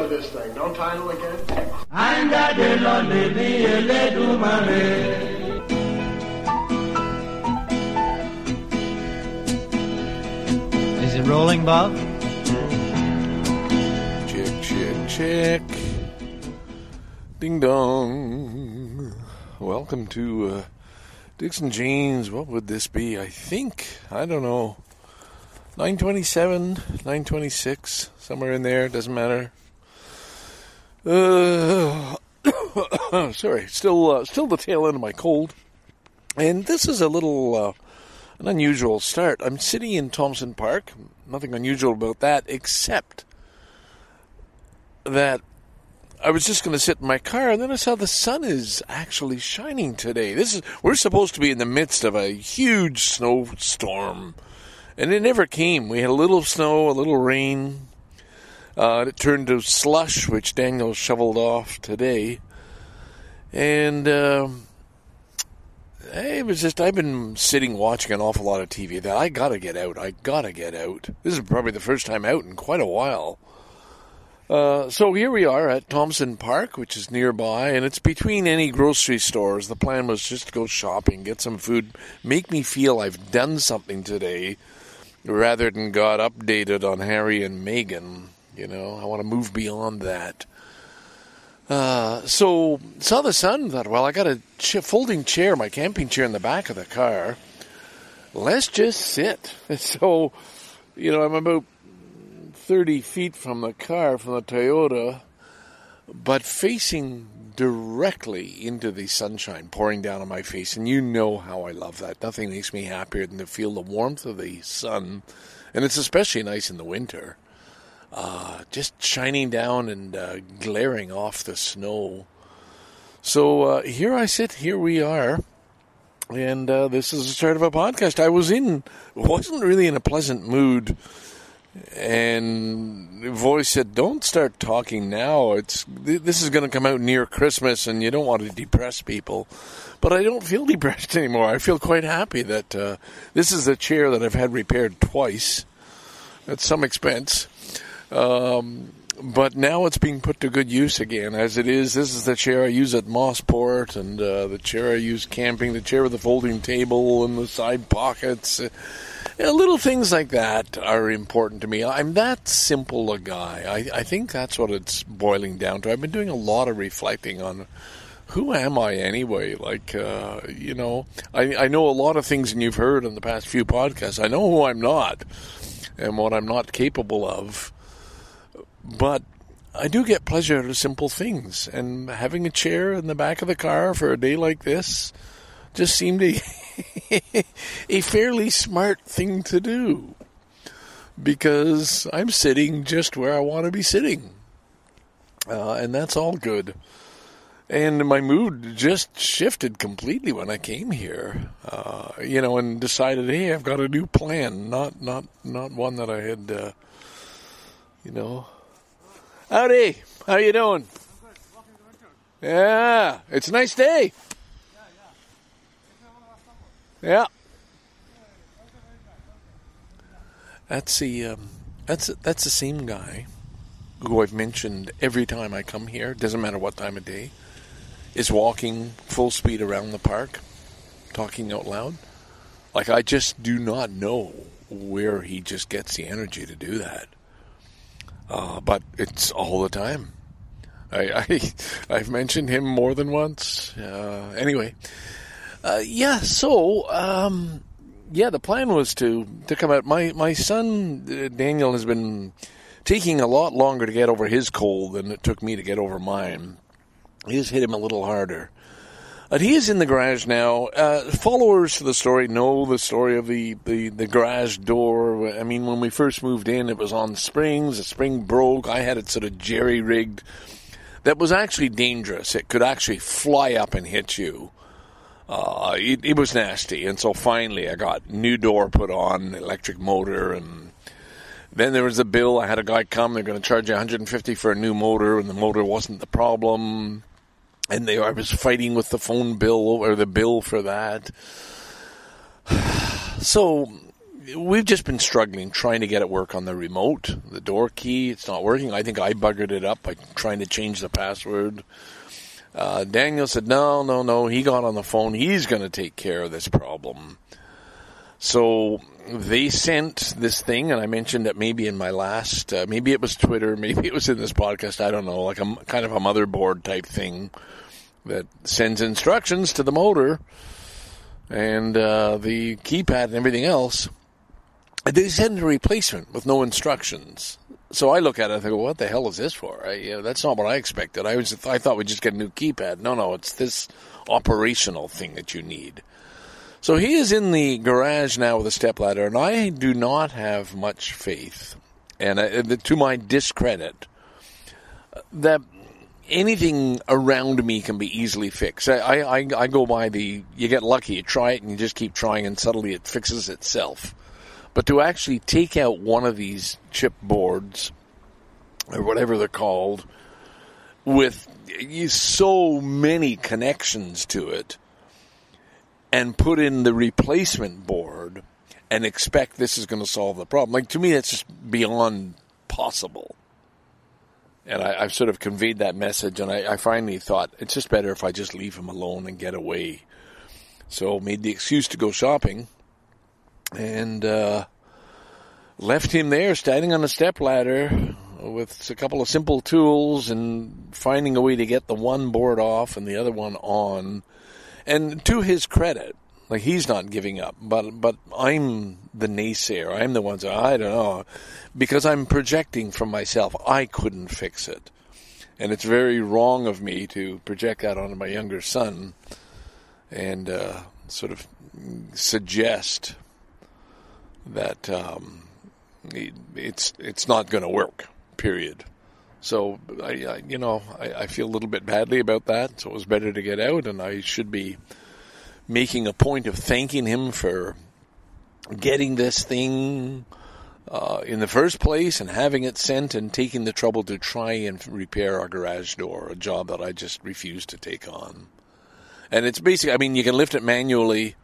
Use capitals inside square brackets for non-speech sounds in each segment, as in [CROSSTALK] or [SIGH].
title of this thing. Don't title again. Is it rolling, Bob? Check, check, check. Ding dong. Welcome to uh, Dixon Janes. What would this be? I think, I don't know, 927, 926, somewhere in there. Doesn't matter. Uh, [COUGHS] sorry, still, uh, still the tail end of my cold. And this is a little uh, an unusual start. I'm sitting in Thompson Park. Nothing unusual about that, except that I was just going to sit in my car, and then I saw the sun is actually shining today. This is we're supposed to be in the midst of a huge snowstorm, and it never came. We had a little snow, a little rain. Uh, it turned to slush, which Daniel shoveled off today, and. Um, it was just I've been sitting watching an awful lot of TV. That I gotta get out. I gotta get out. This is probably the first time out in quite a while. Uh, so here we are at Thompson Park, which is nearby, and it's between any grocery stores. The plan was just to go shopping, get some food, make me feel I've done something today, rather than got updated on Harry and Meghan. You know, I want to move beyond that. Uh, so saw the sun. Thought, well, I got a ch- folding chair, my camping chair in the back of the car. Let's just sit. [LAUGHS] So, you know, I'm about thirty feet from the car, from the Toyota, but facing directly into the sunshine pouring down on my face. And you know how I love that. Nothing makes me happier than to feel the warmth of the sun, and it's especially nice in the winter uh, just shining down and uh, glaring off the snow. So uh, here I sit, here we are, and uh, this is the start of a podcast. I was in, wasn't really in a pleasant mood, and the voice said, "Don't start talking now. It's this is going to come out near Christmas, and you don't want to depress people." But I don't feel [LAUGHS] depressed anymore. I feel quite happy that uh, this is a chair that I've had repaired twice at some expense um, but now it's being put to good use again. As it is, this is the chair I use at Mosport, and uh, the chair I use camping, the chair with the folding table and the side pockets. Uh, little things like that are important to me. I'm that simple a guy. I, I think that's what it's boiling down to. I've been doing a lot of reflecting on who am I anyway? Like, uh, you know, I, I know a lot of things, and you've heard in the past few podcasts. I know who I'm not and what I'm not capable of. But I do get pleasure out of simple things, and having a chair in the back of the car for a day like this just seemed a, [LAUGHS] a fairly smart thing to do because I'm sitting just where I want to be sitting, uh, and that's all good. And my mood just shifted completely when I came here, uh, you know, and decided, hey, I've got a new plan, not not not one that I had, uh, you know, Howdy. How you doing? Yeah, it's a nice day. Yeah. That's the um, that's that's the same guy who I've mentioned every time I come here. Doesn't matter what time of day. Is walking full speed around the park, talking out loud. Like I just do not know where he just gets the energy to do that uh, but it's all the time. I, [LAUGHS] I have mentioned him more than once. Uh, anyway, uh, yeah. So um, yeah, the plan was to to come out. My my son uh, Daniel has been taking a lot longer to get over his cold than it took me to get over mine. He's hit him a little harder. But he is in the garage now. Uh, followers to the story know the story of the, the, the garage door. I mean, when we first moved in, it was on springs. The spring broke. I had it sort of jerry rigged. That was actually dangerous. It could actually fly up and hit you. Uh, it, it was nasty. And so finally, I got new door put on, electric motor, and then there was a bill. I had a guy come. They're going to charge you 150 for a new motor, and the motor wasn't the problem and they I was fighting with the phone bill or the bill for that. [SIGHS] So we've just been struggling trying to get it work on the remote, the door key. It's not working. I think I buggered it up by trying to change the password. Uh, Daniel said, no, no, no. He got on the phone. He's going to take care of this problem. So they sent this thing, and I mentioned it maybe in my last, uh, maybe it was Twitter, [LAUGHS] maybe it was in this podcast. I don't know, like a kind of a motherboard type thing that sends instructions to the motor and uh, the keypad and everything else. They send a replacement with no instructions. So I look at it and I go, "What the hell is this for?" I, you know, that's not what I expected. I was I thought we'd just get a new keypad. No, no, it's this operational thing that you need. So he is in the garage now with a stepladder, and I do not have much faith, and uh, to my discredit, that anything around me can be easily fixed. I, I, I go by the you get lucky, you try it, and you just keep trying, and suddenly it fixes itself. But to actually take out one of these chip boards, or whatever they're called, with so many connections to it, and put in the replacement board and expect this is going to solve the problem. Like to me, that's just beyond possible. And I, have sort of conveyed that message, and I, I, finally thought it's just better if I just leave him alone and get away. So made the excuse to go shopping, and uh, left him there standing on a step ladder with a couple of simple tools and finding a way to get the one board off and the other one on and to his credit, like he's not giving up, but but I'm the naysayer. I'm the one that I don't know because I'm projecting from myself. I couldn't fix it, and it's very wrong of me to project that onto my younger son and uh, sort of suggest that um, it's it's not going to work. Period. So I, I you know, I, I, feel a little bit badly about that. So it was better to get out, and I should be making a point of thanking him for getting this thing uh, in the first place and having it sent and taking the trouble to try and repair our garage door, a job that I just refused to take on. And it's basically, I mean, you can lift it manually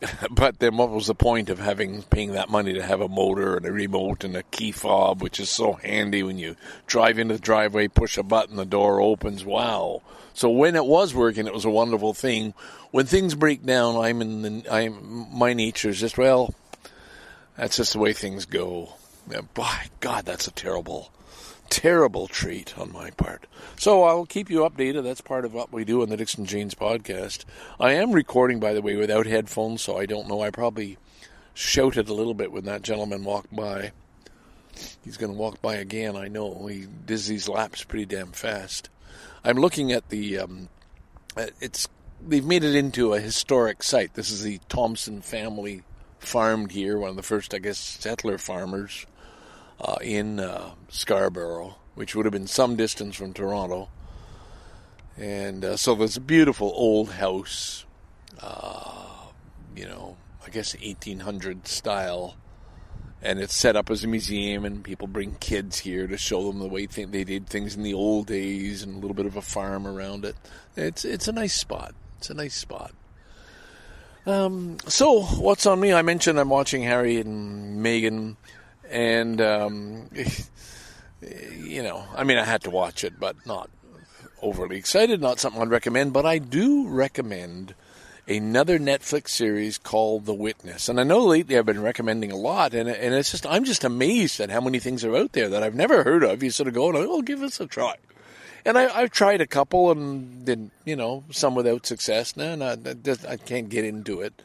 [LAUGHS] but then what was the point of having paying that money to have a motor and a remote and a key fob, which is so handy when you drive into the driveway, push a button, the door opens. Wow! So when it was working, it was a wonderful thing. When things break down, I'm in the I'm my nature is just well, that's just the way things go. By God, that's a terrible terrible treat on my part. So I'll keep you updated. That's part of what we do on the Dixon Janes podcast. I am recording, by the way, without headphones, so I don't know. I probably shouted a little bit when that gentleman walked by. He's going to walk by again, I know. He does these laps pretty damn fast. I'm looking at the. Um, it's they've made it into a historic site. This is the Thompson family farmed here, one of the first, I guess, settler farmers uh, in uh, Scarborough, which would have been some distance from Toronto. And uh, so there's a beautiful old house, uh, you know, I guess 1800 style. And it's set up as a museum, and people bring kids here to show them the way th- they did things in the old days, and a little bit of a farm around it. It's it's a nice spot. It's a nice spot. Um, so, what's on me? I mentioned I'm watching Harry and Meghan and um, [LAUGHS] you know, I mean, I had to watch it, but not overly excited. Not something I'd recommend, but I do recommend another Netflix series called The Witness. And I know lately I've been recommending a lot, and and it's just I'm just amazed at how many things are out there that I've never heard of. You sort of go, "Oh, give us a try." And I, have tried a couple, and then you know some without success. No, no, I can't get into it.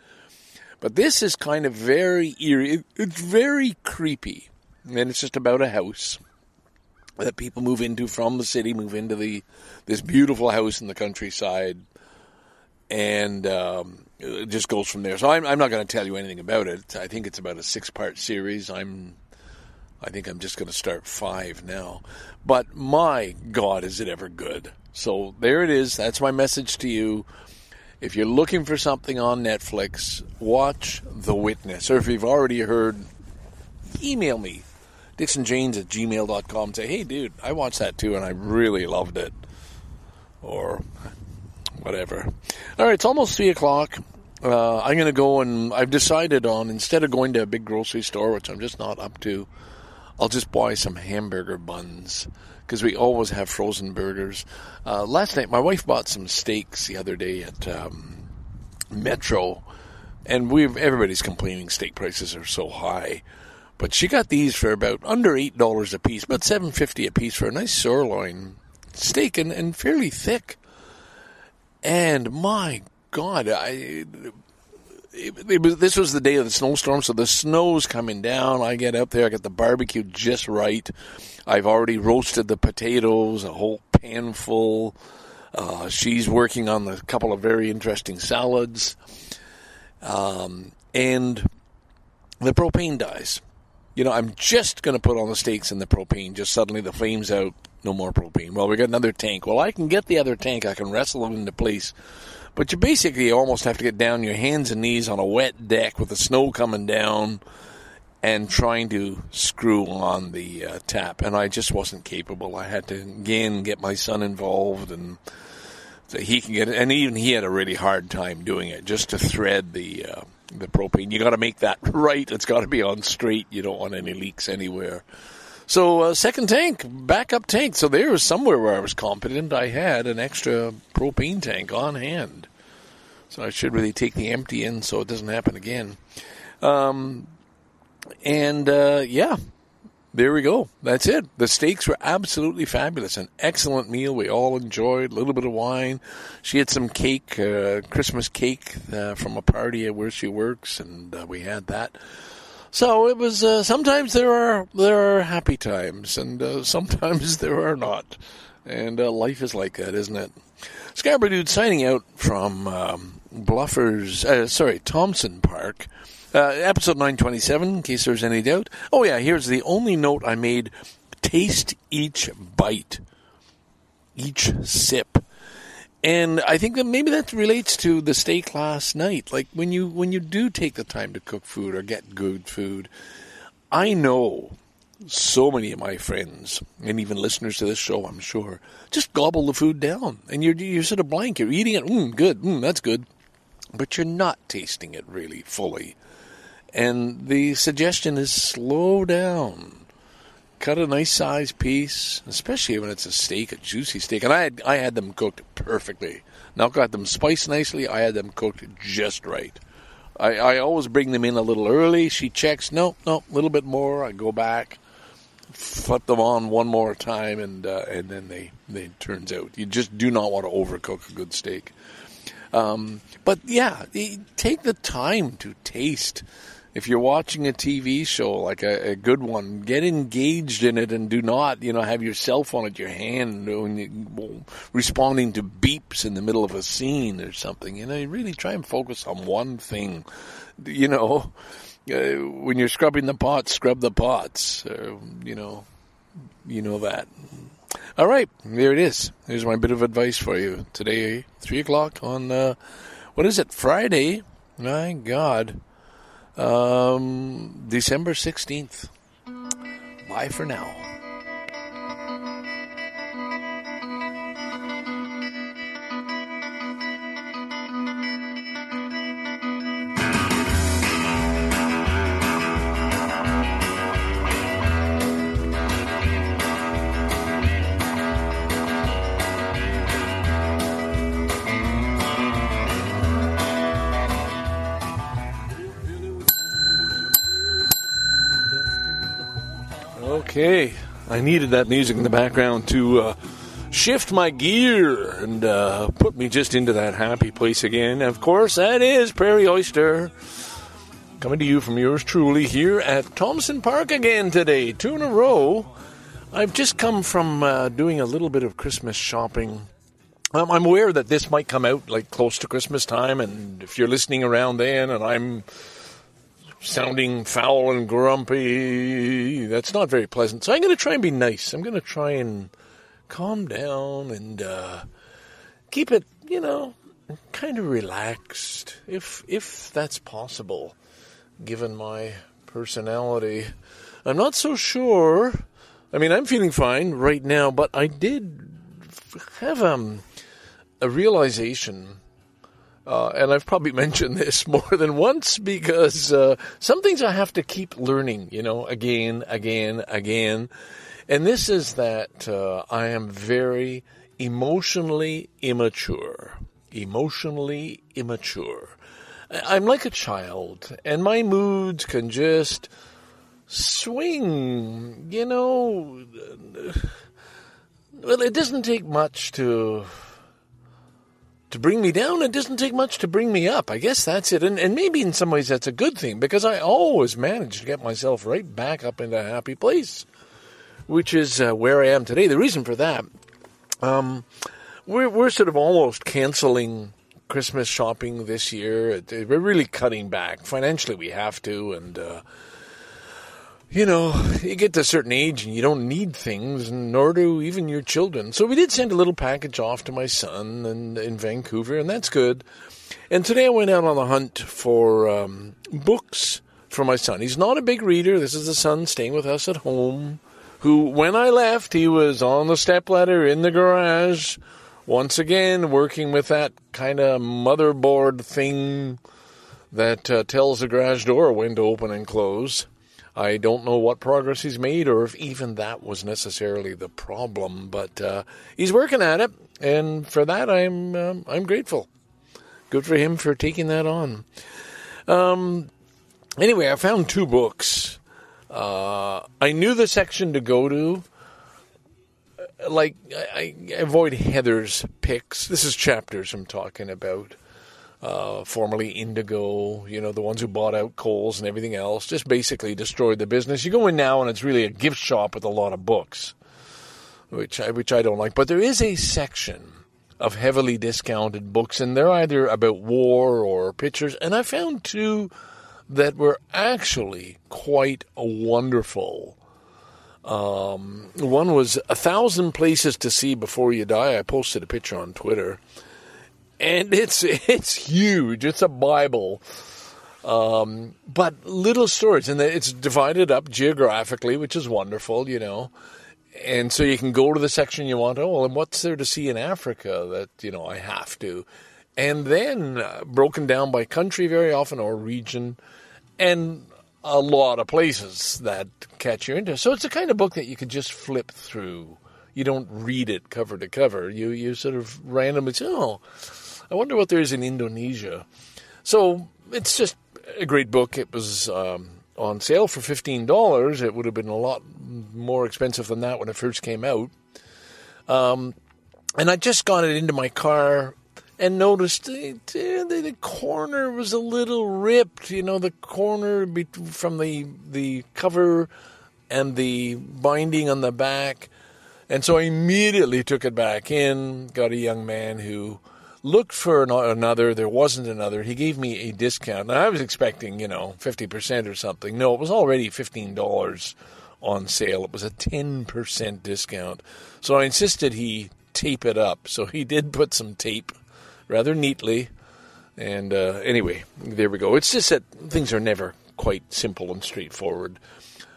But this is kind of very eerie. It's very creepy. And it's just about a house that people move into from the city, move into the this beautiful house in the countryside, and um, it just goes from there. So I'm, I'm not going to tell you anything about it. I think it's about a six part series. I'm I think I'm just going to start five now. But my God, is it ever good? So there it is. That's my message to you. If you're looking for something on Netflix, watch The Witness. Or if you've already heard, email me, dixonjanes at gmail.com. And say, hey, dude, I watched that too and I really loved it. Or whatever. All right, it's almost 3 o'clock. uh, I'm going to go and I've decided on instead of going to a big grocery store, which I'm just not up to, I'll just buy some hamburger buns because we always have frozen burgers. Uh, last night, my wife bought some steaks the other day at um, Metro, and we've everybody's complaining steak prices are so high. But she got these for about under eight dollars a piece, about seven fifty a piece for a nice sirloin steak and, and fairly thick. And my God, I it, it was, this was the day of the snowstorm, so the snow's coming down. I get up there, I got the barbecue just right. I've already roasted the potatoes, a whole pan full. Uh, she's working on a couple of very interesting salads. Um, and the propane dies. You know, I'm just going to put on the steaks and the propane. Just suddenly the flames out, no more propane. Well, we got another tank. Well, I can get the other tank. I can wrestle them into place. But you basically almost have to get down your hands and knees on a wet deck with the snow coming down and trying to screw on the uh, tap. And I just wasn't capable. I had to, again, get my son involved and so he can get it. And even he had a really hard time doing it just to thread the. Uh, the propane. You got to make that [LAUGHS] right. It's got to be on straight. You don't want any leaks anywhere. So uh, second tank, backup tank. So there was somewhere where I was competent. I had an extra propane tank on hand. So I should really take the empty in so it doesn't happen again. Um, and uh, yeah, there we go. That's it. The steaks were absolutely fabulous. An excellent meal. We all enjoyed. A little bit of wine. She had some cake, uh, Christmas cake uh, from a party where she works, and uh, we had that. So it was. Uh, sometimes there are there are happy times, and uh, [LAUGHS] sometimes there are not. And uh, life is like that, isn't it? Scarborough Dude signing out from um, Bluffers. sorry, Thompson Park. Uh, episode 927, in case there's any doubt. Oh, yeah, here's the only note I made taste each bite, each sip. And I think that maybe that relates to the steak last night. Like when you when you do take the time to cook food or get good food, I know so many of my friends and even listeners to this show, I'm sure, just gobble the food down, and you're you're sort of blank. You're eating it, mm, good, mm, that's good, but you're not tasting it really fully. And the suggestion is slow down. Cut a nice sized piece, especially when it's a steak, a juicy steak. And I had, I had them cooked perfectly. Now got them spiced nicely. I had them cooked just right. I, I always bring them in a little early. She checks, no, no, a little bit more. I go back, flip them on one more time, and uh, and then they they turns out. You just do not want to overcook a good steak. Um, but yeah, take the time to taste if you're watching a TV show like a, a, good one, get engaged in it and do not, you know, have your cell phone at your hand when you, responding to beeps in the middle of a scene or something. You know, you really try and focus on one thing. You know, uh, when you're scrubbing the pots, scrub the pots. Uh, you know, you know that. All right, there it is. Here's my bit of advice for you today, three o'clock on uh, what is it? Friday. My God. Um, December 16th. Bye for now. Okay, I needed that music in the background to uh, shift my gear and uh, put me just into that happy place again. Of course, that is Prairie Oyster. Coming to you from yours truly here at Thompson Park again today, two in a row. I've just come from uh, doing a little bit of Christmas shopping. Um, I'm aware that this might come out like close to Christmas time, and if you're listening around then, and I'm sounding foul and grumpy. That's not very pleasant. So I'm going to try and be nice. I'm going to try and calm down and uh, keep it, you know, kind of relaxed, if if that's possible, given my personality. I'm not so sure. I mean, I'm feeling fine right now, but I did have um, a realization Uh, and I've probably [LAUGHS] mentioned this more than once because uh, some things I have to keep learning, you know, again, again, again. And this is that uh, I am very emotionally immature. Emotionally immature. I'm like a child, and my moods can just swing, you know. [SIGHS] Well, it doesn't take much to to bring me down. It doesn't take much to bring me up. I guess that's it. And, and maybe in some ways that's a good thing because I always manage to get myself right back up into a happy place, which is uh, where I am today. The reason for that, um, we're, we're sort of almost canceling Christmas shopping this year. We're really cutting back. Financially, we have to. And, uh, you know, you get to a certain age and you don't need things, nor do even your children. So we did send a little package off to my son and, in Vancouver, and that's good. And today I went out on the hunt for um, books for my son. He's not a big reader. This is the son staying with us at home, who, when I left, he was on the stepladder in the garage, once again working with that kind of motherboard thing that uh, tells the garage door when to open and close. I don't know what progress he's made or if even that was necessarily the problem, but uh, he's working at it, and for that I'm um, I'm grateful. Good for him for taking that on. Um, anyway, I found two books. Uh, I knew the section to go to. Like I, I avoid Heather's picks. This is chapters I'm talking about uh, formerly Indigo, you know, the ones who bought out Coles and everything else, just basically destroyed the business. You go in now and it's really a gift shop with a lot of books, which I, which I don't like. But there is a section of heavily discounted books, and they're either about war or pictures. And I found two that were actually quite wonderful. Um, one was A Thousand Places to See Before You Die. I posted a picture on Twitter and it's [LAUGHS] it's huge. It's a Bible, um, but little stories, and it's divided up geographically, which is wonderful, you know. And so you can go to the section you want. Oh, well, and what's there to see in Africa that you know I have to? And then uh, broken down by country very often or region, and a lot of places that catch your interest. So it's the kind of book that you could just flip through. You don't read it cover to cover. You you sort of randomly say, oh I wonder what there is in Indonesia. So it's just a great book. It was um, on sale for fifteen dollars. It would have been a lot more expensive than that when it first came out. Um, and I just got it into my car and noticed the, the, the, corner was a little ripped. You know, the corner be- from the the cover and the binding on the back. And so I immediately took it back in. Got a young man who looked for another. There wasn't another. He gave me a discount. And I was expecting, you know, 50% or something. No, it was already $15 on sale. It was a 10% discount. So I insisted he tape it up. So he did put some tape rather neatly. And uh, anyway, there we go. It's just that things are never quite simple and straightforward.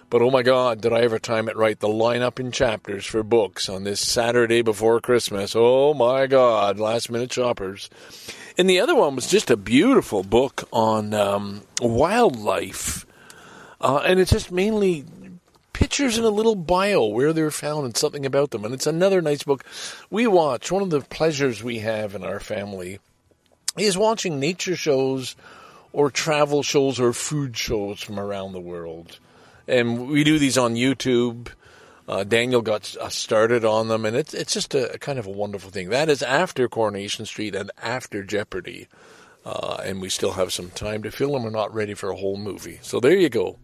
But oh my God, did I ever time it right? The lineup in chapters for books on this Saturday before Christmas. Oh my God, last minute shoppers. And the other one was just a beautiful book on um, wildlife. Uh, and it's just mainly pictures and a little bio where they're found and something about them. And it's another nice book. We watch, one of the pleasures we have in our family is watching nature shows or travel shows or food shows from around the world and we do these on YouTube. Uh, Daniel got uh, started on them, and it's it's just a, a, kind of a wonderful thing. That is after Coronation Street and after Jeopardy, uh, and we still have some time to fill them. We're not ready for a whole movie, so there you go.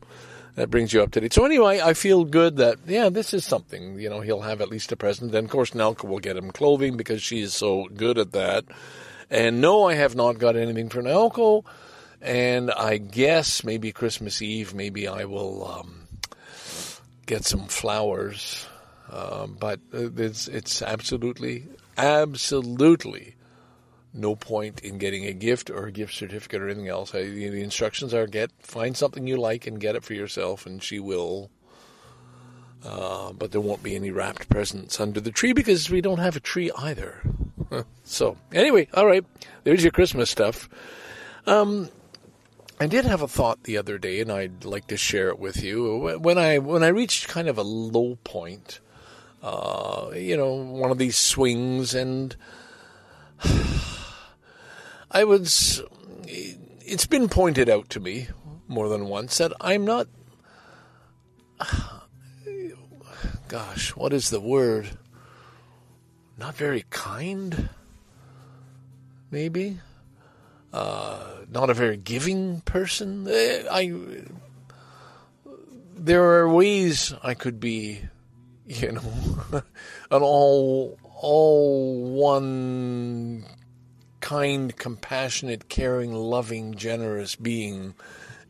That brings you up to date. So anyway, I feel good that yeah, this is something. You know, he'll have at least a present. Then of course Nelka will get him clothing because she is so good at that. And no, I have not got anything for Nelko. And I guess maybe Christmas Eve, maybe I will um, get some flowers. Uh, but it's it's absolutely, absolutely no point in getting a gift or a gift certificate or anything else. I, the instructions are get find something you like and get it for yourself, and she will. Uh, but there won't be any wrapped presents under the tree because we don't have a tree either. [LAUGHS] So anyway, all right, there's your Christmas stuff. Um, I did have a thought the other day, and I'd like to share it with you. When I when I reached kind of a low point, uh, you know, one of these swings, and [SIGHS] I was. It's been pointed out to me more than once that I'm not. [SIGHS] Gosh, what is the word? Not very kind maybe. Uh, not a very giving person. Eh, I there are ways I could be, you know, [LAUGHS] an all all one kind, compassionate, caring, loving, generous being,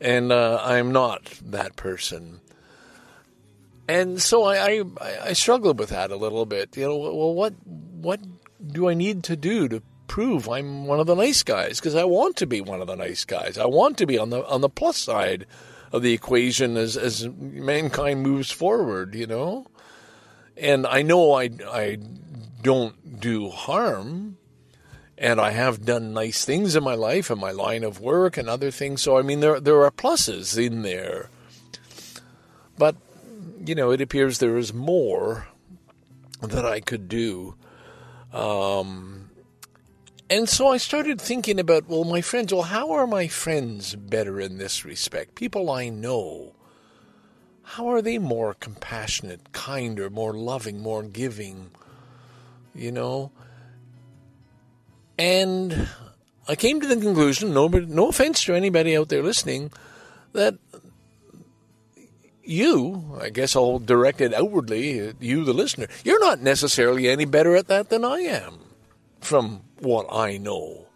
and uh, I'm not that person. And so I, I I struggled with that a little bit. You know, well, what what do I need to do to prove I'm one of the nice guys because I want to be one of the nice guys. I want to be on the on the plus side of the equation as as mankind moves forward, you know. And I know I I don't do harm and I have done nice things in my life and my line of work and other things. So I mean there there are pluses in there. But you know, it appears there is more that I could do. Um, and so I started thinking about, well, my friends, well, how are my friends better in this respect? People I know, how are they more compassionate, kinder, more loving, more giving? You know? And I came to the conclusion, no, no offense to anybody out there listening, that you, I guess I'll direct it outwardly, you, the listener, you're not necessarily any better at that than I am from what I know.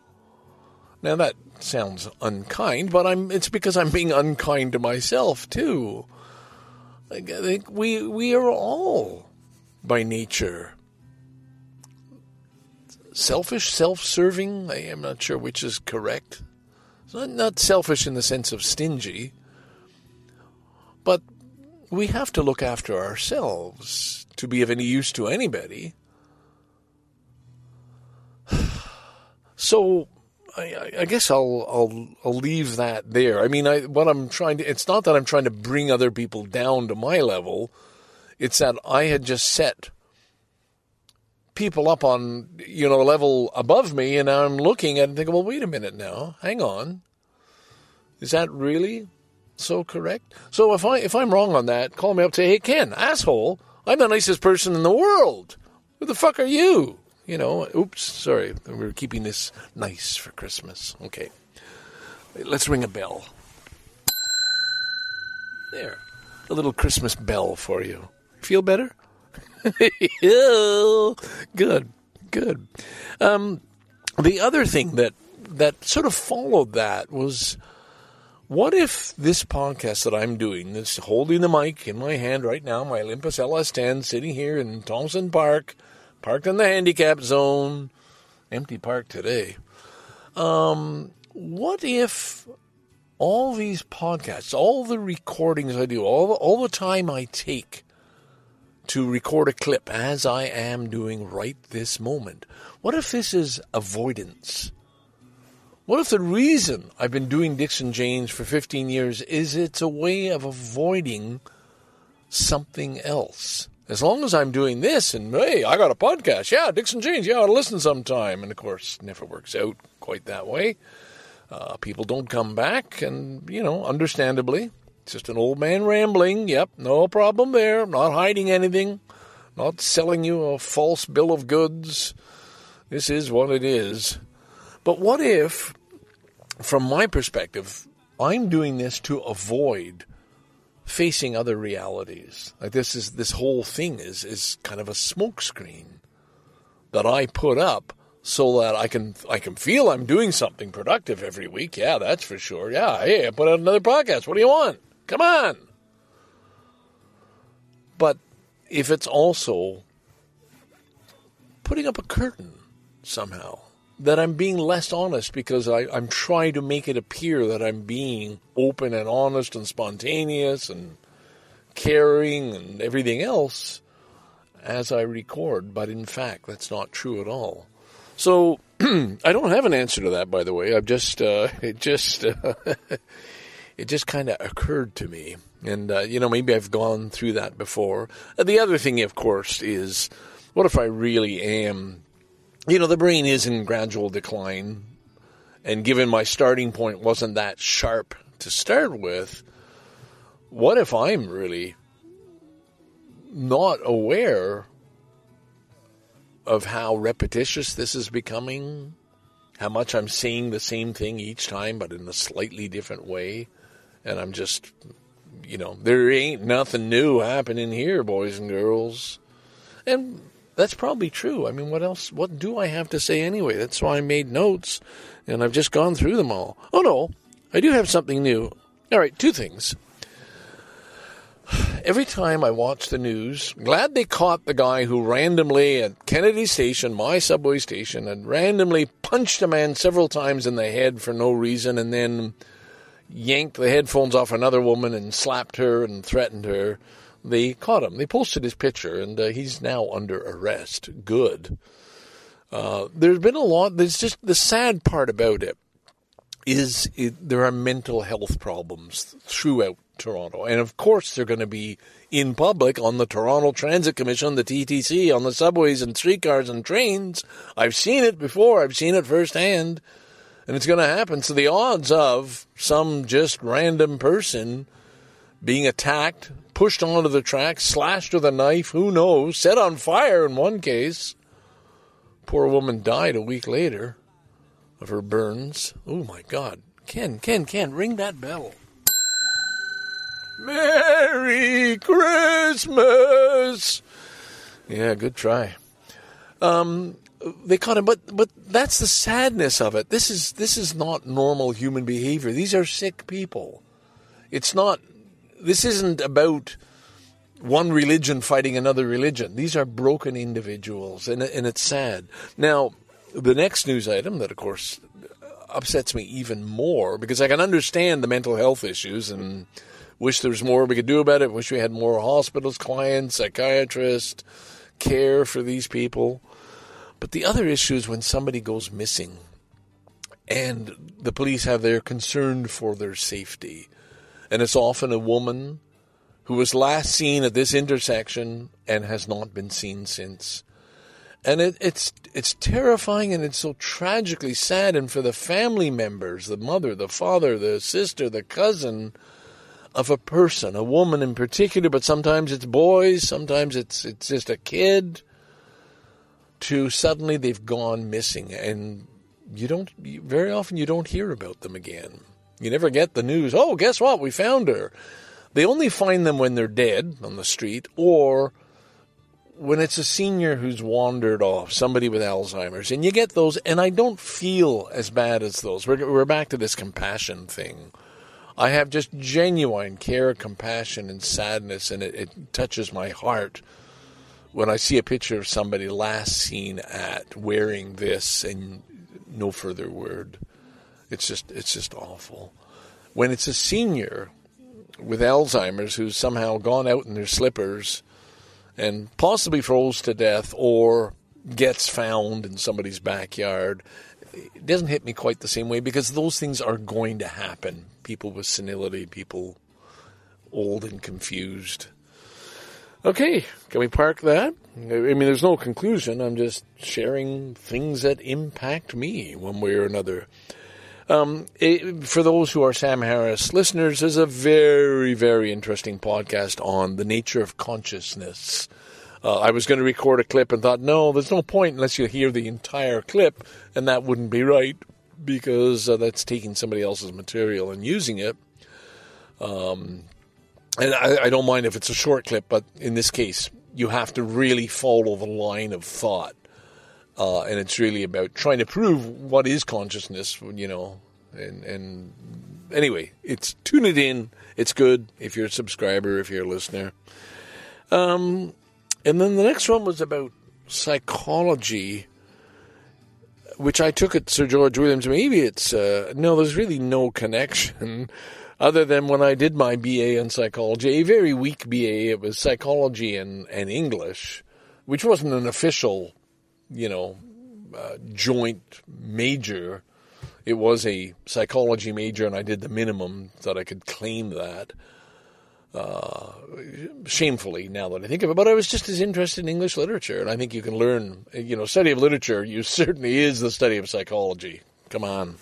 Now that sounds unkind, but I'm it's because I'm being unkind to myself too. I think we we are all by nature selfish, self-serving. I am not sure which is correct. not, not selfish in the sense of stingy, but we have to look after ourselves to be of any use to anybody. So I, I, guess I'll I'll I'll leave that there. I mean, I what I'm trying to it's not that I'm trying to bring other people down to my level. It's that I had just set people up on you know a level above me, and I'm looking at and thinking, well, wait a minute now, hang on, is that really so correct? So if I if I'm wrong on that, call me up, and say, hey Ken, asshole, I'm the nicest person in the world. Who the fuck are you? You know, oops, sorry, we are keeping this nice for Christmas. Okay. Let's ring a bell. There. A little Christmas bell for you. Feel better? [LAUGHS] good, good. Um, the other thing that that sort of followed that was what if this podcast that I'm doing, this holding the mic in my hand right now, my Olympus LS10, sitting here in Thompson Park, parked in the handicap zone, empty park today. Um, what if all these podcasts, all the recordings I do, all the, all the time I take to record a clip as I am doing right this moment, what if this is avoidance? What if the reason I've been doing Dixon Janes for 15 years is it's a way of avoiding something else? As long as I'm doing this and hey, I got a podcast. Yeah, Dixon Janes. Yeah, I'll listen sometime. And of course, never works out quite that way. Uh, people don't come back, and you know, understandably, it's just an old man rambling. Yep, no problem there. Not hiding anything. Not selling you a false bill of goods. This is what it is. But what if, from my perspective, I'm doing this to avoid facing other realities. Like this is this whole thing is is kind of a smokescreen that I put up so that I can I can feel I'm doing something productive every week. Yeah, that's for sure. Yeah, hey, I put out another podcast. What do you want? Come on. But if it's also putting up a curtain somehow that I'm being less honest because I, I'm trying to make it appear that I'm being open and honest and spontaneous and caring and everything else as I record, but in fact, that's not true at all. So [CLEARS THROAT] I don't have an answer to that, by the way. I've just uh, [LAUGHS] it just uh, [LAUGHS] it just kind of occurred to me, and uh, you know maybe I've gone through that before. The other thing, of course, is what if I really am? You know, the brain is in gradual decline, and given my starting point wasn't that sharp to start with, what if I'm really not aware of how repetitious this is becoming, how much I'm saying the same thing each time, but in a slightly different way. And I'm just, you know, there ain't nothing new happening here, boys and girls. And that's probably true. I mean, what else? What do I have to say anyway? That's why I made notes, and I've just gone through them all. Oh no, I do have something new. All right, two things every time I watch the news, glad they caught the guy who randomly at Kennedy Station, my subway station, and randomly punched a man several times in the head for no reason and then yanked the headphones off another woman and slapped her and threatened her. They caught him. They posted his picture, and uh, he's now under arrest. Good. Uh, there's been a lot. There's just the sad part about it is it, there are mental health problems throughout Toronto. And of course, they're going to be in public on the Toronto Transit Commission, the TTC, on the subways and streetcars and trains. I've seen it before, I've seen it firsthand, and it's going to happen. So the odds of some just random person being attacked, pushed onto the track, slashed with a knife, who knows, set on fire in one case. Poor woman died a week later of her burns. Oh my God. Ken, Ken, Ken, ring that bell. Merry Christmas. Yeah, good try. Um, they caught him, but but that's the sadness of it. This is this is not normal human behavior. These are sick people. It's not. This isn't about one religion fighting another religion. These are broken individuals, and and it's sad. Now, the next news item that, of course, upsets me even more because I can understand the mental health issues and Wish there was more we could do about it. Wish we had more hospitals, clients, psychiatrists, care for these people. But the other issue is when somebody goes missing and the police have their concern for their safety. And it's often a woman who was last seen at this intersection and has not been seen since. And it, it's it's terrifying and it's so tragically sad. And for the family members, the mother, the father, the sister, the cousin, of a person, a woman in particular, but sometimes it's boys, sometimes it's it's just a kid. To suddenly they've gone missing, and you don't very often you don't hear about them again. You never get the news. Oh, guess what? We found her. They only find them when they're dead on the street, or when it's a senior who's wandered off, somebody with Alzheimer's, and you get those. And I don't feel as bad as those. We're we're back to this compassion thing I have just genuine care, compassion, and sadness, and it, it touches my heart when I see a picture of somebody last seen at wearing this and no further word. It's just it's just awful. When it's a senior with Alzheimer's who's somehow gone out in their slippers and possibly froze to death or gets found in somebody's backyard, it doesn't hit me quite the same way because those things are going to happen people with senility, people old and confused. Okay, can we park that? I mean, there's no conclusion. I'm just sharing things that impact me one way or another. Um, it, for those who are Sam Harris listeners, there's a very, very interesting podcast on the nature of consciousness. Uh, I was going to record a clip and thought, no, there's no point unless you hear the entire clip, and that wouldn't be right because uh, that's taking somebody else's material and using it. Um, and I, I, don't mind if it's a short clip, but in this case, you have to really follow the line of thought. Uh, and it's really about trying to prove what is consciousness, you know. And, and anyway, it's tune it in. It's good if you're a subscriber, if you're a listener. Um, and then the next one was about psychology which I took at Sir George Williams. Maybe it's uh, no, there's really no connection [LAUGHS] other than when I did my BA in psychology, a very weak BA. It was psychology and, and English, which wasn't an official, you know, uh, joint major. It was a psychology major, and I did the minimum that I could claim that. Uh, shamefully, now that I think of it, but I was just as interested in English literature, and I think you can learn. You know, study of literature, you [LAUGHS] certainly is the study of psychology. Come on,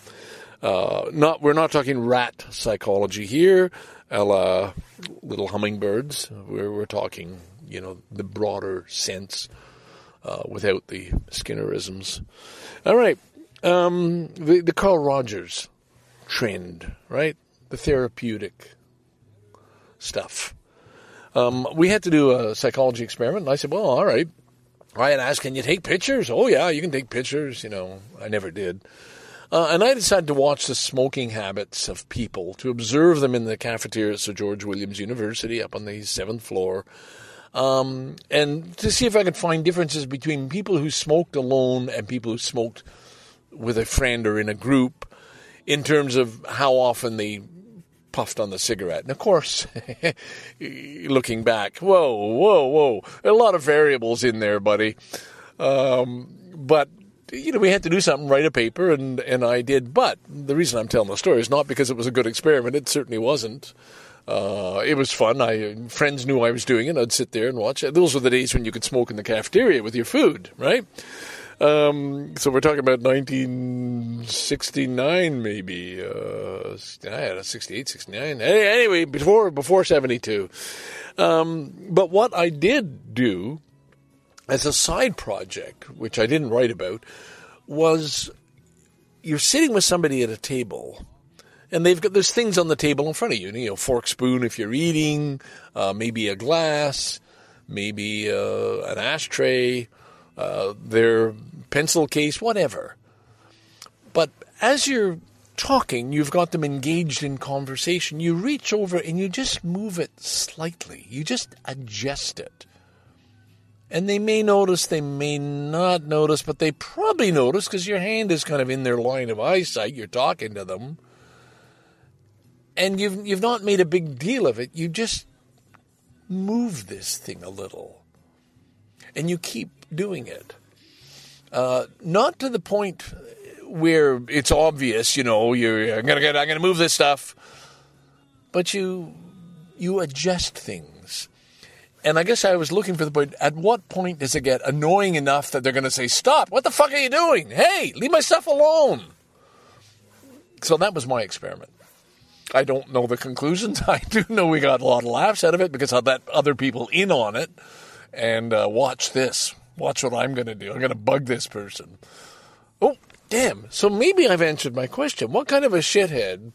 uh, not we're not talking rat psychology here, a la little hummingbirds. We're we're talking, you know, the broader sense uh, without the Skinnerisms. All right, um, the the Carl Rogers trend, right? The therapeutic stuff. Um, we had to do a psychology experiment, and I said, "Well, all right." I had asked, "Can you take pictures?" Oh yeah, you can take pictures. You know, I never did. Uh, and I decided to watch the smoking habits of people, to observe them in the cafeteria at Sir George Williams University up on the seventh floor, um, and to see if I could find differences between people who smoked alone and people who smoked with a friend or in a group in terms of how often they puffed on the cigarette. And of course, [LAUGHS] looking back, whoa, whoa, whoa, a lot of variables in there, buddy. Um, but you know, we had to do something, write a paper, and, and I did. But the reason I'm telling the story is not because it was a good experiment. It certainly wasn't. Uh, it was fun. I friends knew I was doing it. I'd sit there and watch. Those were the days when you could smoke in the cafeteria with your food, right? Um, so we're talking about 1969, maybe. Uh, yeah, 68, 69. Anyway, before before 72. Um, but what I did do as a side project, which I didn't write about, was you're sitting with somebody at a table, and they've got there's things on the table in front of you. You know, fork, spoon if you're eating, uh, maybe a glass, maybe uh, an ashtray, uh, their pencil case, whatever. But as you're talking, you've got them engaged in conversation. You reach over and you just move it slightly. You just adjust it and they may notice, they may not notice, but they probably notice because your hand is kind of in their line of eyesight. You're talking to them, and you've you've not made a big deal of it. You just move this thing a little, and you keep doing it. Uh, not to the point where it's obvious, you know, you're I'm gonna get, I'm gonna move this stuff, but you you adjust things and I guess I was looking for the point. At what point does it get annoying enough that they're going to say, "Stop! What the fuck are you doing? Hey, leave my stuff alone." So that was my experiment. I don't know the conclusions. [LAUGHS] I do know we got a lot of laughs out of it because I let other people in on it. And uh, watch this. Watch what I'm going to do. I'm going to bug this person. Oh, damn. So maybe I've answered my question. What kind of a shithead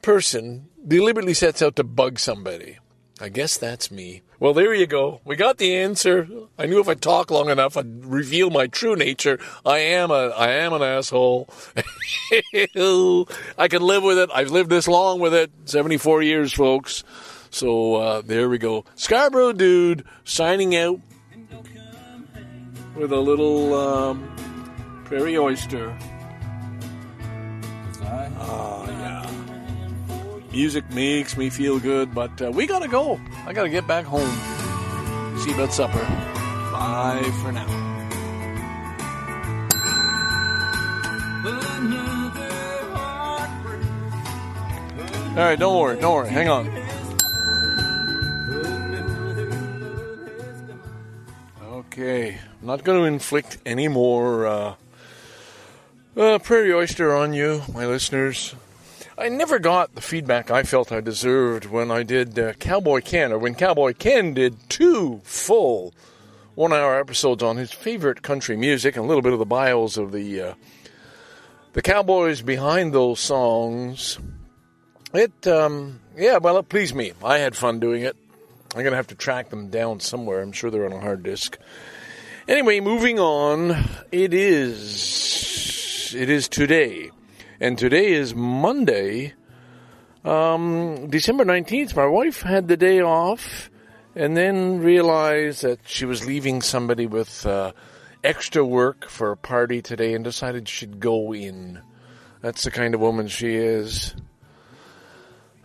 person deliberately sets out to bug somebody? I guess that's me. Well, there you go. We got the answer. I knew if I talk long enough, I'd reveal my true nature. I am a, I am an asshole. [LAUGHS] I can live with it. I've lived this long with it. 74 years, folks. So, uh, there we go. Scarborough Dude signing out with a little, um, prairie oyster. Ah, yeah. Music makes me feel good, but uh, we gotta go. I gotta get back home. See you about supper. Bye for now. All right, don't worry, don't worry. Hang on. Okay, I'm not going to inflict any more uh, uh, prairie oyster on you, my listeners. I never got the feedback I felt I deserved when I did uh, Cowboy Ken, or when Cowboy Ken did two full one hour episodes on his favorite country music and a little bit of the bios of the uh, the cowboys behind those songs. It, um, yeah, well, it pleased me. I had fun doing it. I'm going to have to track them down somewhere. I'm sure they're on a hard disk. Anyway, moving on. It is, it is today and today is Monday, um, December 19th. My wife had the day off and then realized that she was leaving somebody with uh, extra work for a party today and decided she'd go in. That's the kind of woman she is.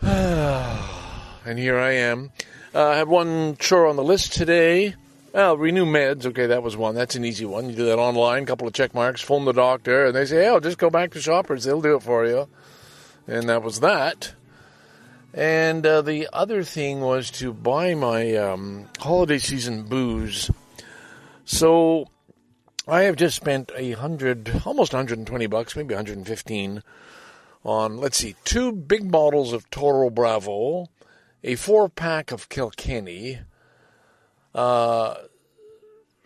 [SIGHS] and here I am. Uh, I have one chore on the list today. Well, renew meds. Okay, that was one. That's an easy one. You do that online, couple of check marks, phone the doctor, and they say, "Oh, just go back to Shoppers. They'll do it for you." And that was that. And uh, the other thing was to buy my um, holiday season booze. So I have just spent a hundred, almost 120 bucks, maybe 115, on let's see, two big bottles of Toro Bravo, a four pack of Kilkenny, uh,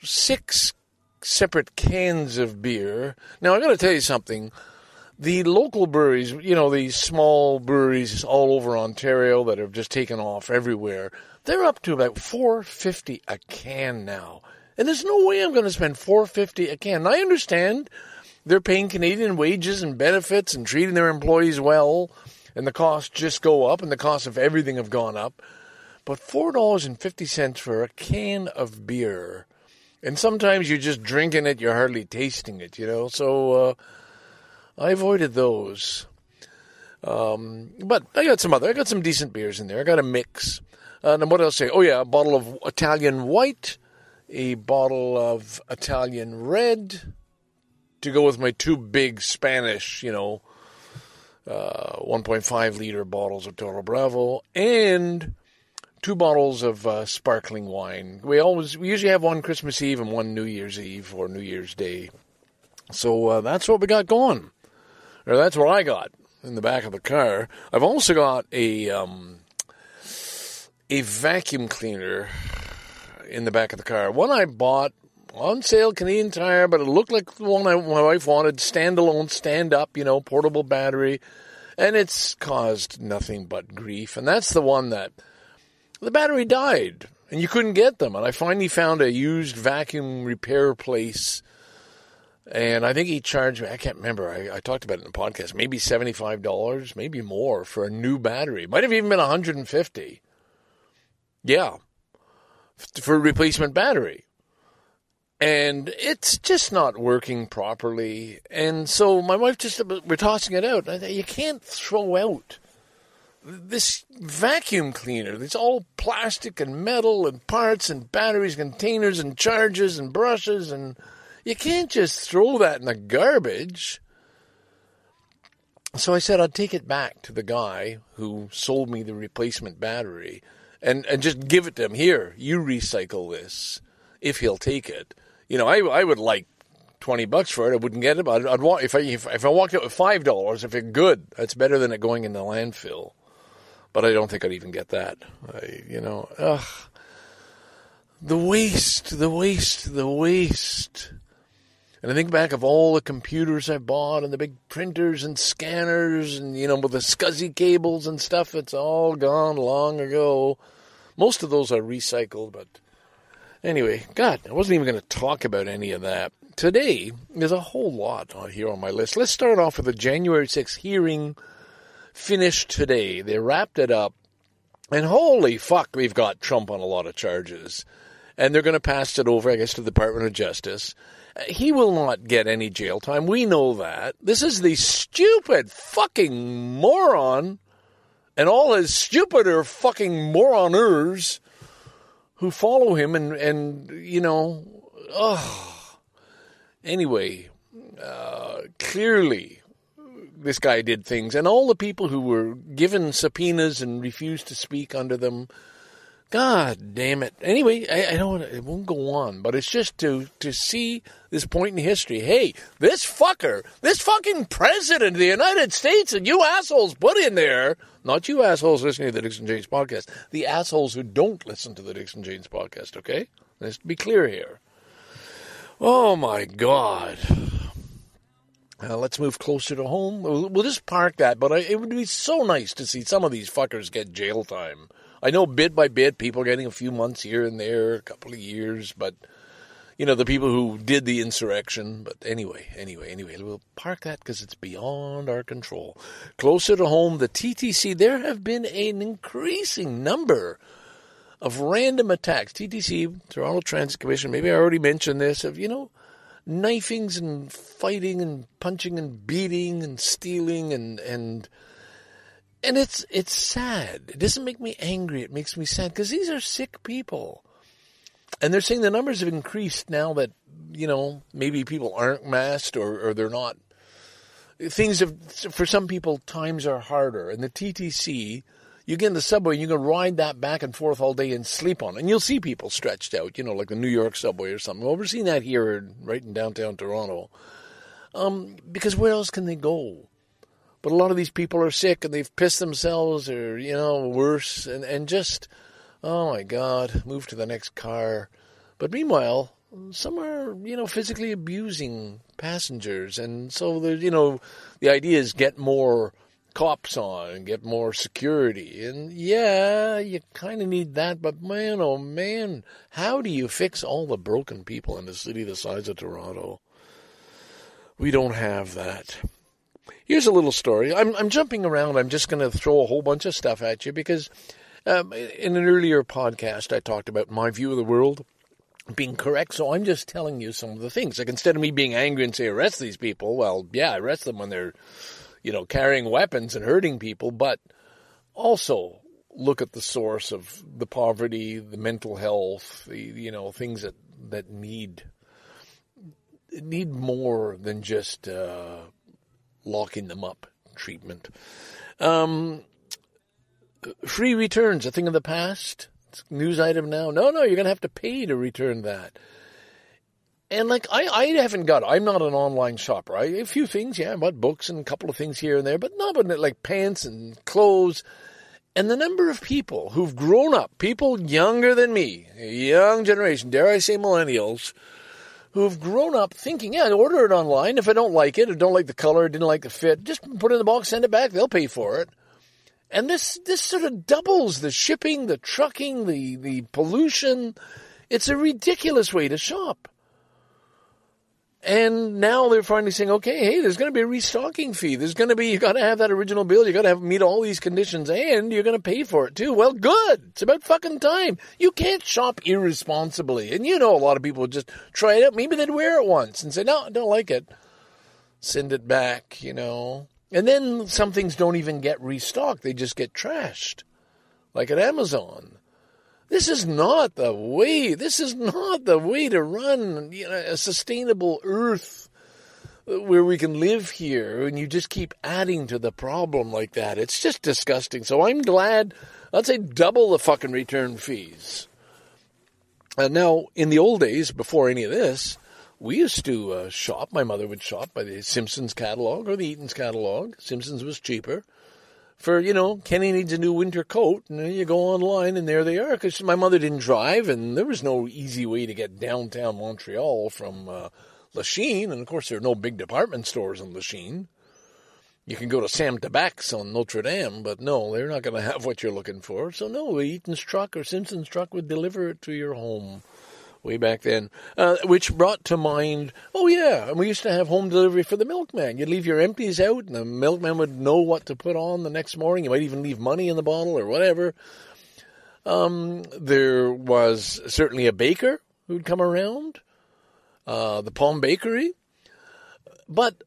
six separate cans of beer. Now I got to tell you something. The local breweries, you know, these small breweries all over Ontario that have just taken off everywhere, they're up to about 450 a can now. And there's no way I'm going to spend 450 a can. I understand they're paying Canadian wages and benefits and treating their employees well, and the costs just go up, and the costs of everything have gone up. But $4.50 for a can of beer. And sometimes you're just drinking it, you're hardly tasting it, you know? So uh, I avoided those. Um, but I got some other, I got some decent beers in there. I got a mix. Uh, and what else say? Oh, yeah, a bottle of Italian white, a bottle of Italian red to go with my two big Spanish, you know, uh, 1.5 liter bottles of Toro Bravo, and two bottles of uh, sparkling wine. We always we usually have one Christmas Eve and one New Year's Eve or New Year's Day. So uh, that's what we got going, or that's what I got in the back of the car. I've also got a um, a vacuum cleaner in the back of the car. One I bought on sale, Canadian Tire, but it looked like the one I, my wife wanted, standalone, stand up, you know, portable battery, and it's caused nothing but grief. And that's the one that the battery died, and you couldn't get them. And I finally found a used vacuum repair place. And I think he charged me, I can't remember, I, I talked about it in the podcast, maybe $75, maybe more for a new battery. Might have even been 150 Yeah. For a replacement battery and it's just not working properly. And so my wife just we're tossing it out. You can't throw out this vacuum cleaner. It's all plastic and metal and parts and batteries, containers and charges and brushes, and you can't just throw that in the garbage. So I said I'd take it back to the guy who sold me the replacement battery and, and just give it to him. Here, you recycle this if he'll take it you know, I I would like twenty bucks for it. I wouldn't get it, but I'd, I'd want if I if, if I walked out with five dollars, if it's good, that's better than it going in the landfill. But I don't think I'd even get that. I, you know, ugh, the waste, the waste, the waste. And I think back of all the computers I bought and the big printers and scanners and, you know, with the SCSI cables and stuff, it's all gone long ago. Most of those are recycled, but Anyway, God, I wasn't even going to talk about any of that. Today, there's a whole lot here on my list. Let's start off with the January 6th hearing finished today. They wrapped it up, and holy fuck, we've got Trump on a lot of charges. And they're going to pass it over, I guess, to the Department of Justice. He will not get any jail time. We know that. This is the stupid fucking moron and all his stupider fucking moroners who follow him and and you know, oh. Anyway, uh, clearly this guy did things, and all the people who were given subpoenas and refused to speak under them. God damn it! Anyway, I, I don't. It won't go on, but it's just to to see this point in history. Hey, this fucker, this fucking president of the United States, and you assholes put in there not you assholes listening to the Dixon Janes podcast. The assholes who don't listen to the Dixon Janes podcast, okay? Let's be clear here. Oh my God. Uh, let's move closer to home. We'll, we'll just park that, but I, it would be so nice to see some of these fuckers get jail time. I know bit by bit people are getting a few months here and there, a couple of years, but you know, the people who did the insurrection. But anyway, anyway, anyway, we'll park that because it's beyond our control. Closer to home, the TTC, there have been an increasing number of random attacks. TTC, Toronto Transit Commission, maybe I already mentioned this, of, you know, knifings and fighting and punching and beating and stealing and, and, and it's, it's sad. It doesn't make me angry. It makes me sad because these are sick people and they're saying the numbers have increased now that you know maybe people aren't masked or, or they're not. Things have for some people times are harder, and the TTC. You get in the subway and you can ride that back and forth all day and sleep on it. And you'll see people stretched out, you know, like the New York subway or something. Well, we're seeing that here right in downtown Toronto. Um, because where else can they go? But a lot of these people are sick and they've pissed themselves or, you know, worse. And, and just, oh my God, move to the next car. But meanwhile, some are, you know, physically abusing passengers. And so, the, you know, the idea is get more cops on and get more security. And yeah, you kind of need that. But man, oh man, how do you fix all the broken people in a city the size of Toronto? We don't have that. Here's a little story. I'm, I'm jumping around. I'm just going to throw a whole bunch of stuff at you because um, in an earlier podcast, I talked about my view of the world being correct. So I'm just telling you some of the things. Like instead of me being angry and say arrest these people, well, yeah, arrest them when they're, you know, carrying weapons and hurting people, but also look at the source of the poverty, the mental health, the you know things that that need need more than just uh, locking them up treatment. Um, free returns, a thing of the past. It's news item now. No, no, you're going to have to pay to return that. And like I, I haven't got. I'm not an online shopper. I a few things, yeah, I bought books and a couple of things here and there, but not but like pants and clothes. And the number of people who've grown up, people younger than me, young generation, dare I say millennials, who have grown up thinking, yeah, I order it online. If I don't like it or don't like the color, didn't like the fit, just put it in the box, send it back. They'll pay for it. And this, this sort of doubles the shipping, the trucking, the, the pollution. It's a ridiculous way to shop. And now they're finally saying, okay, hey, there's going to be a restocking fee. There's going to be, you got to have that original bill. You got to have meet all these conditions and you're going to pay for it too. Well, good. It's about fucking time. You can't shop irresponsibly. And you know, a lot of people just try it out. Maybe they'd wear it once and say, no, I don't like it. Send it back, you know. And then some things don't even get restocked. They just get trashed. Like at Amazon. This is not the way. This is not the way to run you know, a sustainable earth where we can live here. And you just keep adding to the problem like that. It's just disgusting. So I'm glad. I'd say double the fucking return fees. Uh, now, in the old days, before any of this, we used to uh, shop. My mother would shop by the Simpsons catalog or the Eaton's catalog. Simpsons was cheaper for, you know, Kenny needs a new winter coat. And you go online and there they are. Because my mother didn't drive and there was no easy way to get downtown Montreal from uh, Lachine. And of course, there are no big department stores in Lachine. You can go to Sam Tabac's on Notre Dame, but no, they're not going [LAUGHS] to have what you're looking for. So no, Eaton's truck or Simpson's truck would deliver it to your home way back then, uh, which brought to mind, oh yeah, and we used to have home delivery for the milkman. You'd leave your empties out, and the milkman would know what to put on the next morning. You might even leave money in the bottle or whatever. Um, there was certainly a baker who'd come around, uh, the Palm Bakery, but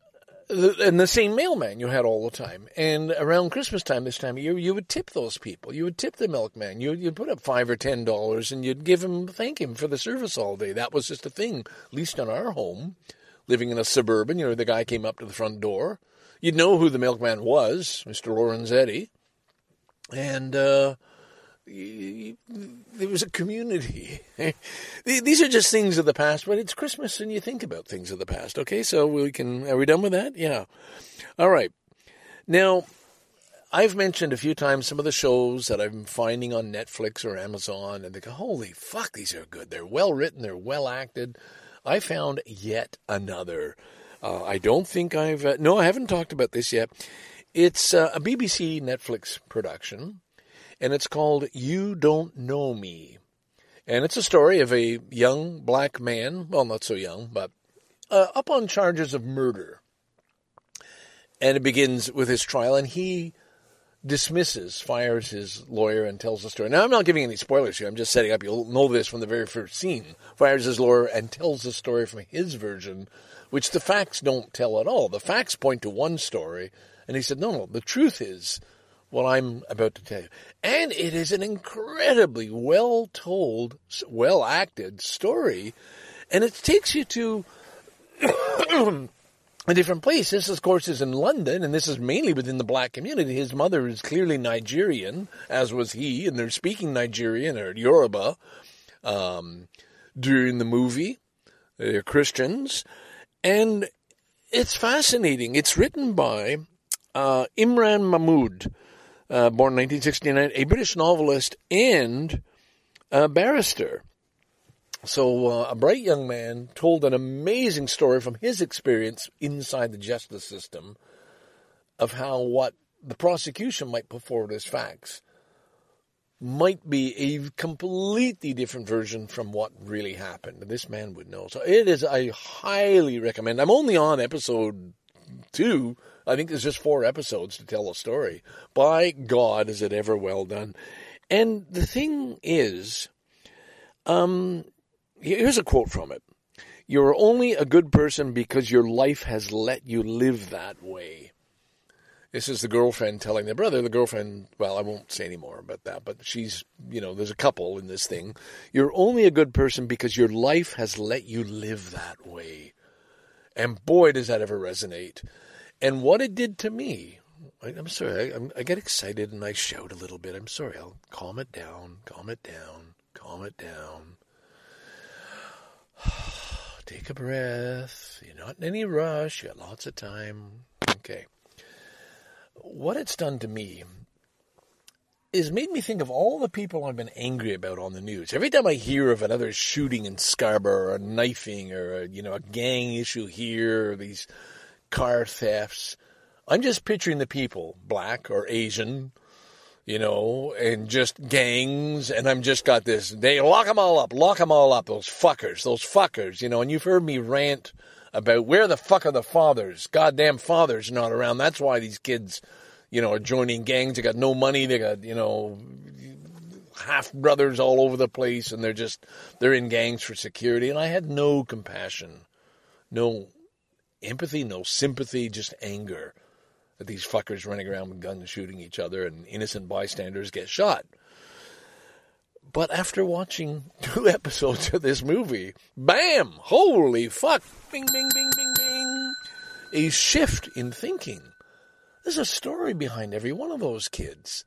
and the same mailman you had all the time. And around Christmas time, this time of year, you would tip those people. You would tip the milkman. You, you'd put up five or ten dollars, and you'd give him thank him for the service all day. That was just a thing, at least in our home, living in a suburban. You know, the guy came up to the front door. You'd know who the milkman was, Mister Lorenzetti, and. Uh, there was a community. [LAUGHS] These are just things of the past, but it's Christmas and you think about things of the past. Okay, so we can. Are we done with that? Yeah. All right. Now, I've mentioned a few times some of the shows that I'm finding on Netflix or Amazon, and they go, "Holy fuck, these are good. They're well written. They're well acted." I found yet another. Uh, I don't think I've. Uh, no, I haven't talked about this yet. It's uh, a BBC Netflix production and it's called You Don't Know Me. And it's a story of a young black man, well, not so young, but uh, up on charges of murder. And it begins with his trial, and he dismisses, fires his lawyer, and tells the story. Now, I'm not giving any spoilers here. I'm just setting up. You'll know this from the very first scene. Fires his lawyer and tells the story from his version, which the facts don't tell at all. The facts point to one story, and he said, no, no, the truth is what I'm about to tell you. And it is an incredibly well told, well acted story. And it takes you to [COUGHS] a different place. This, of course, is in London, and this is mainly within the black community. His mother is clearly Nigerian, as was he, and they're speaking Nigerian or Yoruba um, during the movie. They're Christians. And it's fascinating. It's written by uh, Imran Mahmood, uh, born 1969, a British novelist and a barrister. So, uh, a bright young man told an amazing story from his experience inside the justice system of how what the prosecution might put forward as facts might be a completely different version from what really happened. This man would know. So, it is, I highly recommend. I'm only on episode two. I think there's just four episodes to tell a story. By God, is it ever well done. And the thing is, um, Here's a quote from it. You're only a good person because your life has let you live that way. This is the girlfriend telling the brother. The girlfriend, well, I won't say any more about that, but she's, you know, there's a couple in this thing. You're only a good person because your life has let you live that way. And boy, does that ever resonate. And what it did to me, I, am sorry, I, I get excited and I shout a little bit. I'm sorry, I'll calm it down, calm it down, calm it down. [SIGHS] Take a breath. You're not in any rush. You got lots of time. Okay. What it's done to me is made me think of all the people I've been angry about on the news. Every time I hear of another shooting in Scarborough, or a knifing, or a, you know a gang issue here, or these car thefts, I'm just picturing the people, black or Asian, you know, and just gangs. And I'm just got this. They lock them all up, lock them all up. Those fuckers, those fuckers, you know. And you've heard me rant about where the fuck are the fathers? Goddamn fathers not around. That's why these kids, you know, are joining gangs. They got no money. They got, you know, half brothers all over the place, and they're just they're in gangs for security. And I had no compassion, no empathy, no sympathy, just anger that these fuckers running around with guns shooting each other and innocent bystanders get shot. But after watching [LAUGHS] two episodes of this movie, bam! Holy fuck! Bing, bing, bing, bing, bing! A shift in thinking. There's a story behind every one of those kids.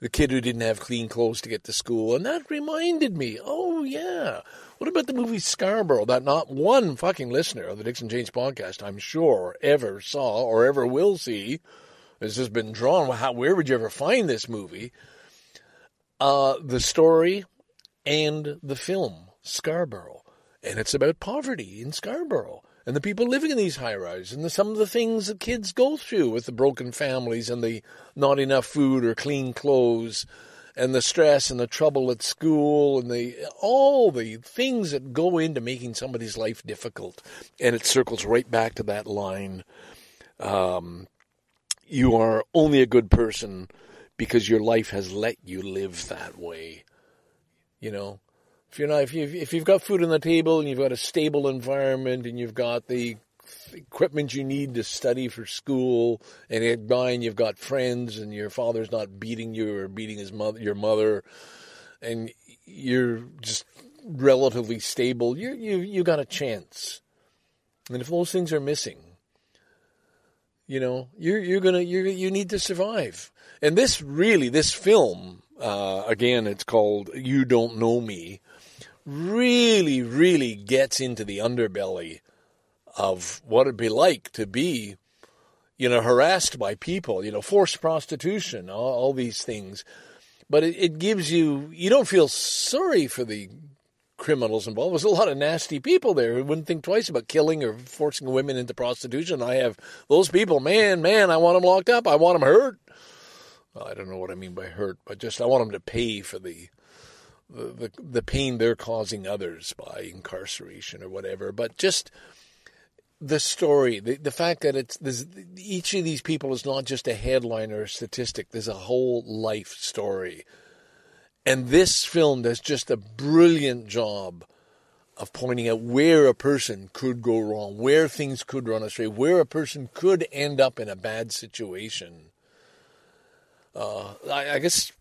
The kid who didn't have clean clothes to get to school, and that reminded me, oh yeah, what about the movie Scarborough that not one fucking listener of the Dixon Janes podcast, I'm sure, ever saw or ever will see? This has been drawn. How, where would you ever find this movie? Uh, the story and the film, Scarborough. And it's about poverty in Scarborough and the people living in these high rises and the, some of the things that kids go through with the broken families and the not enough food or clean clothes and the stress and the trouble at school and the all the things that go into making somebody's life difficult. And it circles right back to that line. Um, you are only a good person because your life has let you live that way. You know, if you're not, if you if you've got food on the table and you've got a stable environment and you've got the equipment you need to study for school, and at nine you've got friends, and your father's not beating you or beating his mother, your mother, and you're just relatively stable. You you you got a chance. And if those things are missing, you know, you're you're gonna you you need to survive. And this really, this film, uh, again, it's called "You Don't Know Me." Really, really gets into the underbelly of what it'd be like to be, you know, harassed by people, you know, forced prostitution, all, all these things. But it, it gives you, you don't feel sorry for the criminals involved. There's a lot of nasty people there who wouldn't think twice about killing or forcing women into prostitution. I have those people, man, man, I want them locked up. I want them hurt. Well, I don't know what I mean by hurt, but just I want them to pay for the the, the, pain they're causing others by incarceration or whatever. But just the story, the, the fact that it's each of these people is not just a headline or a statistic. There's a whole life story, and this film does just a brilliant job of pointing out where a person could go wrong, where things could run astray, where a person could end up in a bad situation. uh, I, I, guess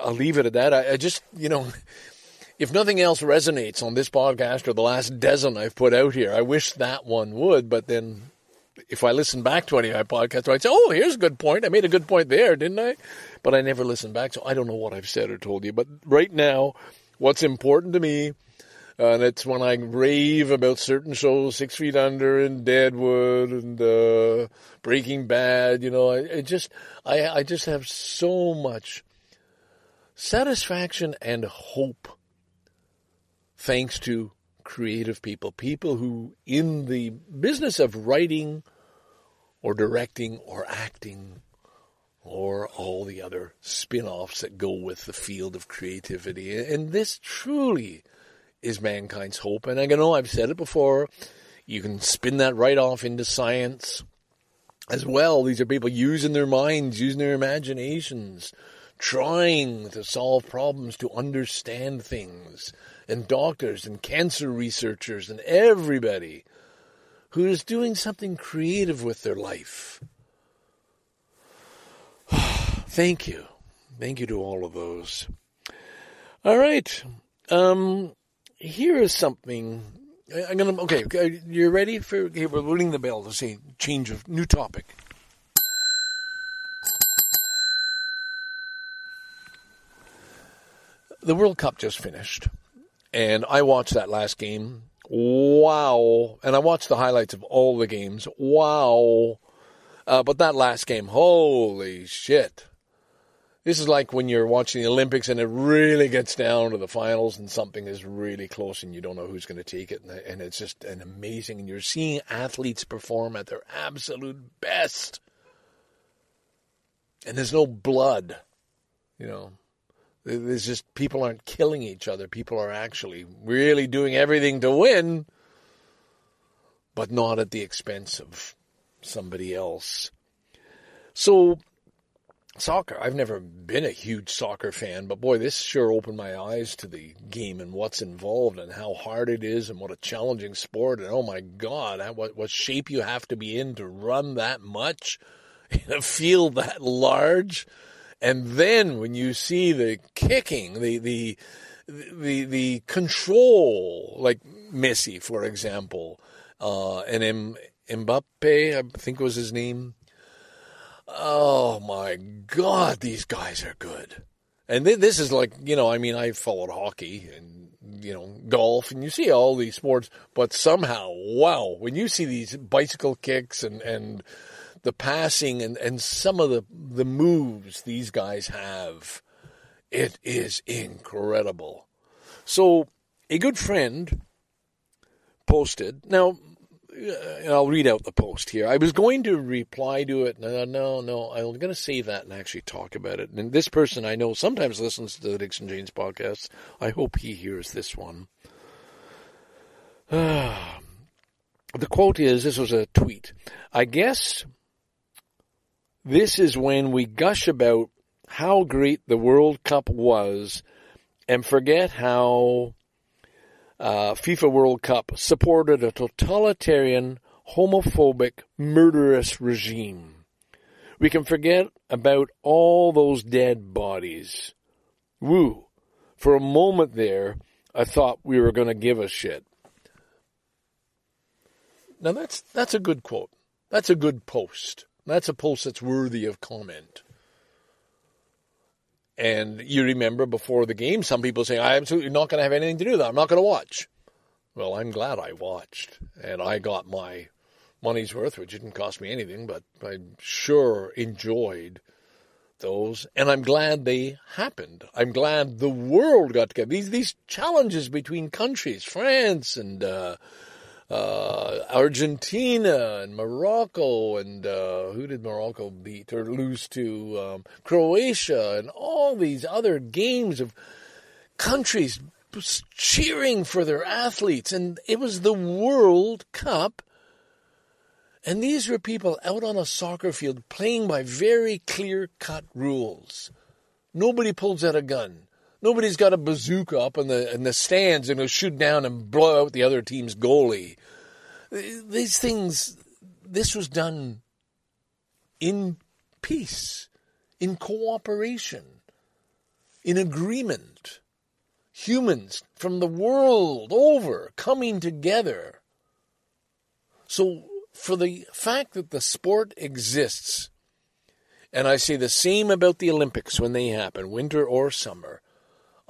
I'll leave it at that. I, I just, you know, [LAUGHS] if nothing else resonates on this podcast or the last dozen I've put out here, I wish that one would. But then if I listen back to any of my podcasts, I'd say, oh, here's a good point. I made a good point there, didn't I? But I never listen back, so I don't know what I've said or told you. But right now, what's important to me, uh, and it's when I rave about certain shows, Six Feet Under and Deadwood and uh, Breaking Bad, you know, I, I just, I, I just have so much satisfaction and hope thanks to creative people, people who, in the business of writing or directing or acting or all the other spin offs that go with the field of creativity. And this truly is mankind's hope. And I know I've said it before. You can spin that right off into science as well. These are people using their minds, using their imaginations, trying to solve problems, to understand things. And doctors and cancer researchers and everybody who is doing something creative with their life. [SIGHS] Thank you. Thank you to all of those. All right. Um, here is something. I'm gonna. Okay, you're ready for? Okay, we're ringing the bell to say change of new topic. The World Cup just finished, and I watched that last game Wow. And I watched the highlights of all the games. Wow. Uh, but that last game, holy shit. This is like when you're watching the Olympics and it really gets down to the finals and something is really close and you don't know who's going to take it. And it's just an amazing. And you're seeing athletes perform at their absolute best. And there's no blood, you know. There's just people aren't killing each other. People are actually really doing everything to win, but not at the expense of somebody else. So, soccer. I've never been a huge soccer fan, but boy, this sure opened my eyes to the game and what's involved and how hard it is and what a challenging sport. And oh my God, what, what shape you have to be in to run that much [LAUGHS] in a field that large. And then when you see the kicking, the the the the control, like Messi, for example, uh, and M- Mbappe, I think was his name. Oh my God, these guys are good. And th- this is like, you know, I mean, I followed hockey and, you know, golf and you see all these sports, but somehow, wow, when you see these bicycle kicks and, and the passing and, and some of the, the moves these guys have, it is incredible. So, a good friend posted. Now, uh, I'll read out the post here. I was going to reply to it. No, no, no. I'm going to save that and actually talk about it. And this person I know sometimes listens to the Dixon Janes podcast. I hope he hears this one. [SIGHS] the quote is this was a tweet. I guess this is when we gush about how great the World Cup was and forget how uh, FIFA World Cup supported a totalitarian, homophobic, murderous regime. We can forget about all those dead bodies. Woo. For a moment there, I thought we were going to give a shit. Now that's that's a good quote. That's a good post. That's a post that's worthy of comment. And you remember before the game, some people saying, I'm absolutely not going to have anything to do with that. I'm not going to watch. Well, I'm glad I watched. And I got my money's worth, which didn't cost me anything, but I sure enjoyed those. And I'm glad they happened. I'm glad the world got together. These, these challenges between countries, France and, uh, uh, Argentina and Morocco and uh, who did Morocco beat or lose to? Um, Croatia and all these other games of countries cheering for their athletes. And it was the World Cup. And these were people out on a soccer field playing by very clear cut rules. Nobody pulls out a gun. Nobody's got a bazooka up in the in the stands and go shoot down and blow out the other team's goalie. These things, this was done in peace, in cooperation, in agreement. Humans from the world over coming together. So, for the fact that the sport exists, and I say the same about the Olympics when they happen, winter or summer,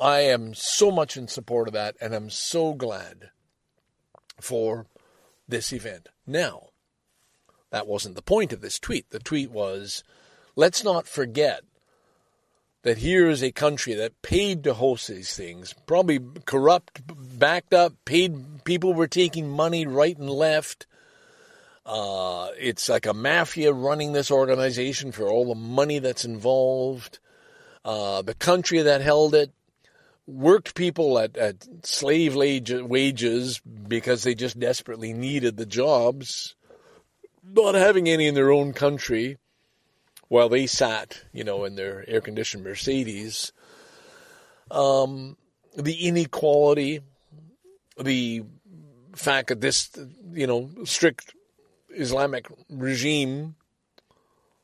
I am so much in support of that, and I'm so glad for this event. Now, that wasn't the point of this tweet. The tweet was let's not forget that here is a country that paid to host these things, probably corrupt, backed up, paid people were taking money right and left. Uh, it's like a mafia running this organization for all the money that's involved. Uh, the country that held it worked people at, at slave wages because they just desperately needed the jobs, not having any in their own country while they sat, you know, in their air conditioned Mercedes. Um, the inequality, the fact that this, you know, strict Islamic regime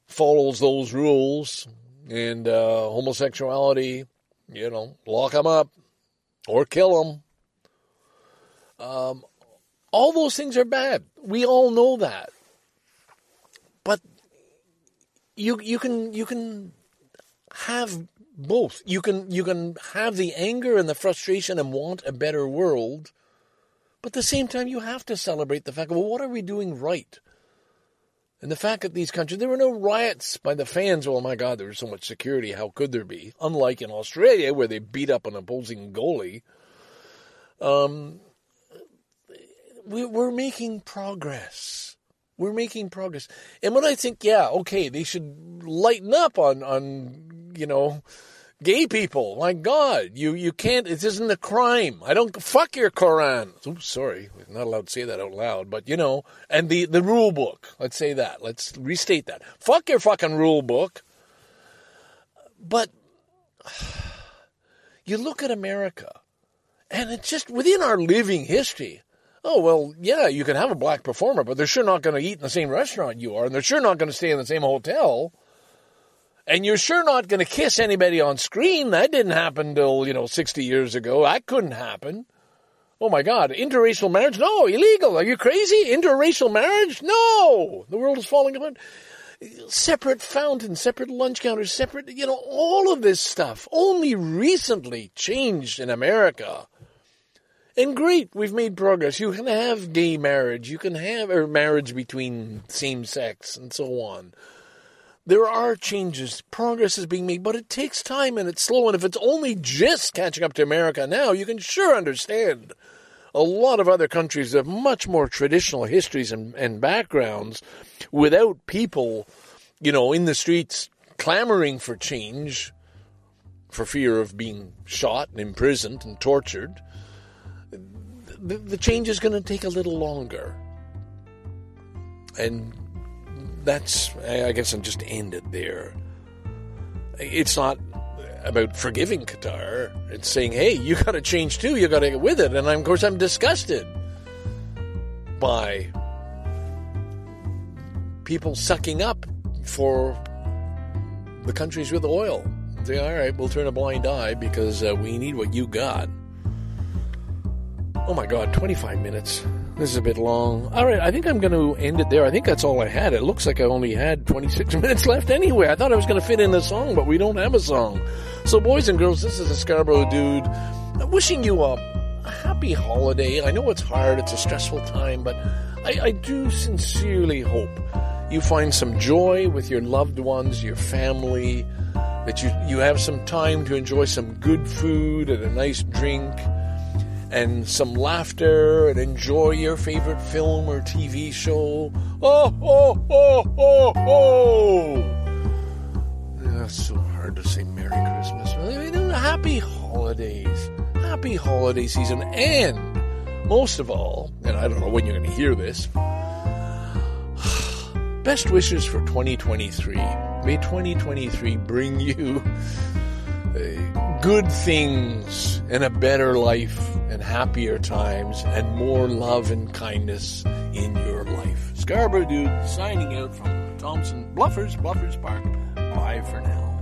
follows those rules and uh, homosexuality, you know, lock them up or kill them. Um, all those things are bad. We all know that. But you you can you can have both. You can you can have the anger and the frustration and want a better world, but at the same time you have to celebrate the fact, well, what are we doing right? And the fact that these countries, there were no riots by the fans. Oh my God, there was so much security. How could there be? Unlike in Australia, where they beat up an opposing goalie. Um, we, we're making progress. We're making progress. And when I think, yeah, okay, they should lighten up on, on you know, gay people. My God, you, you can't, it isn't a crime. I don't, fuck your Quran. Oops, sorry. We're not allowed to say that out loud, but you know, and the, the rule book. Let's say that. Let's restate that. Fuck your fucking rule book. But [SIGHS] you look at America, and it's just within our living history. Oh, well, yeah, you can have a black performer, but they're sure not going to eat in the same restaurant you are, and they're sure not going to stay in the same hotel. And you're sure not going to kiss anybody on screen. That didn't happen till, you know, 60 years ago. That couldn't happen. Oh my God, interracial marriage? No, illegal. Are you crazy? Interracial marriage? No. The world is falling apart. Separate fountains, separate lunch counters, separate, you know, all of this stuff only recently changed in America. And great, we've made progress. You can have gay marriage, you can have or marriage between same sex and so on there are changes, progress is being made, but it takes time and it's slow. And if it's only just catching up to America now, you can sure understand a lot of other countries have much more traditional histories and, and backgrounds without people, you know, in the streets clamoring for change for fear of being shot and imprisoned and tortured. The, the change is going to take a little longer. And that's, I guess I'll just end it there. It's not about forgiving Qatar. It's saying, hey, you got to change too. You got to get with it. And I'm, of course, I'm disgusted by people sucking up for the countries with oil. Say, all right, we'll turn a blind eye because uh, we need what you got. Oh my God, 25 minutes. This is a bit long. All right, I think I'm going to end it there. I think that's all I had. It looks like I only had 26 [LAUGHS] minutes left anyway. I thought I was going to fit in a song, but we don't have a song. So, boys and girls, this is a Scarborough dude wishing you a, happy holiday. I know it's hard, it's a stressful time, but I, I do sincerely hope you find some joy with your loved ones, your family, that you, you have some time to enjoy some good food and a nice drink and some laughter and enjoy your favorite film or TV show. Oh, oh, oh, oh, oh! That's so hard to say Merry Christmas. Happy holidays. Happy holiday season. And most of all, and I don't know when you're going to hear this, [SIGHS] best wishes for 2023. May 2023 bring you uh, good things and a better life happier times and more love and kindness in your life. Scarborough Dude signing out from Thompson Bluffers, Bluffers Park. Bye for now.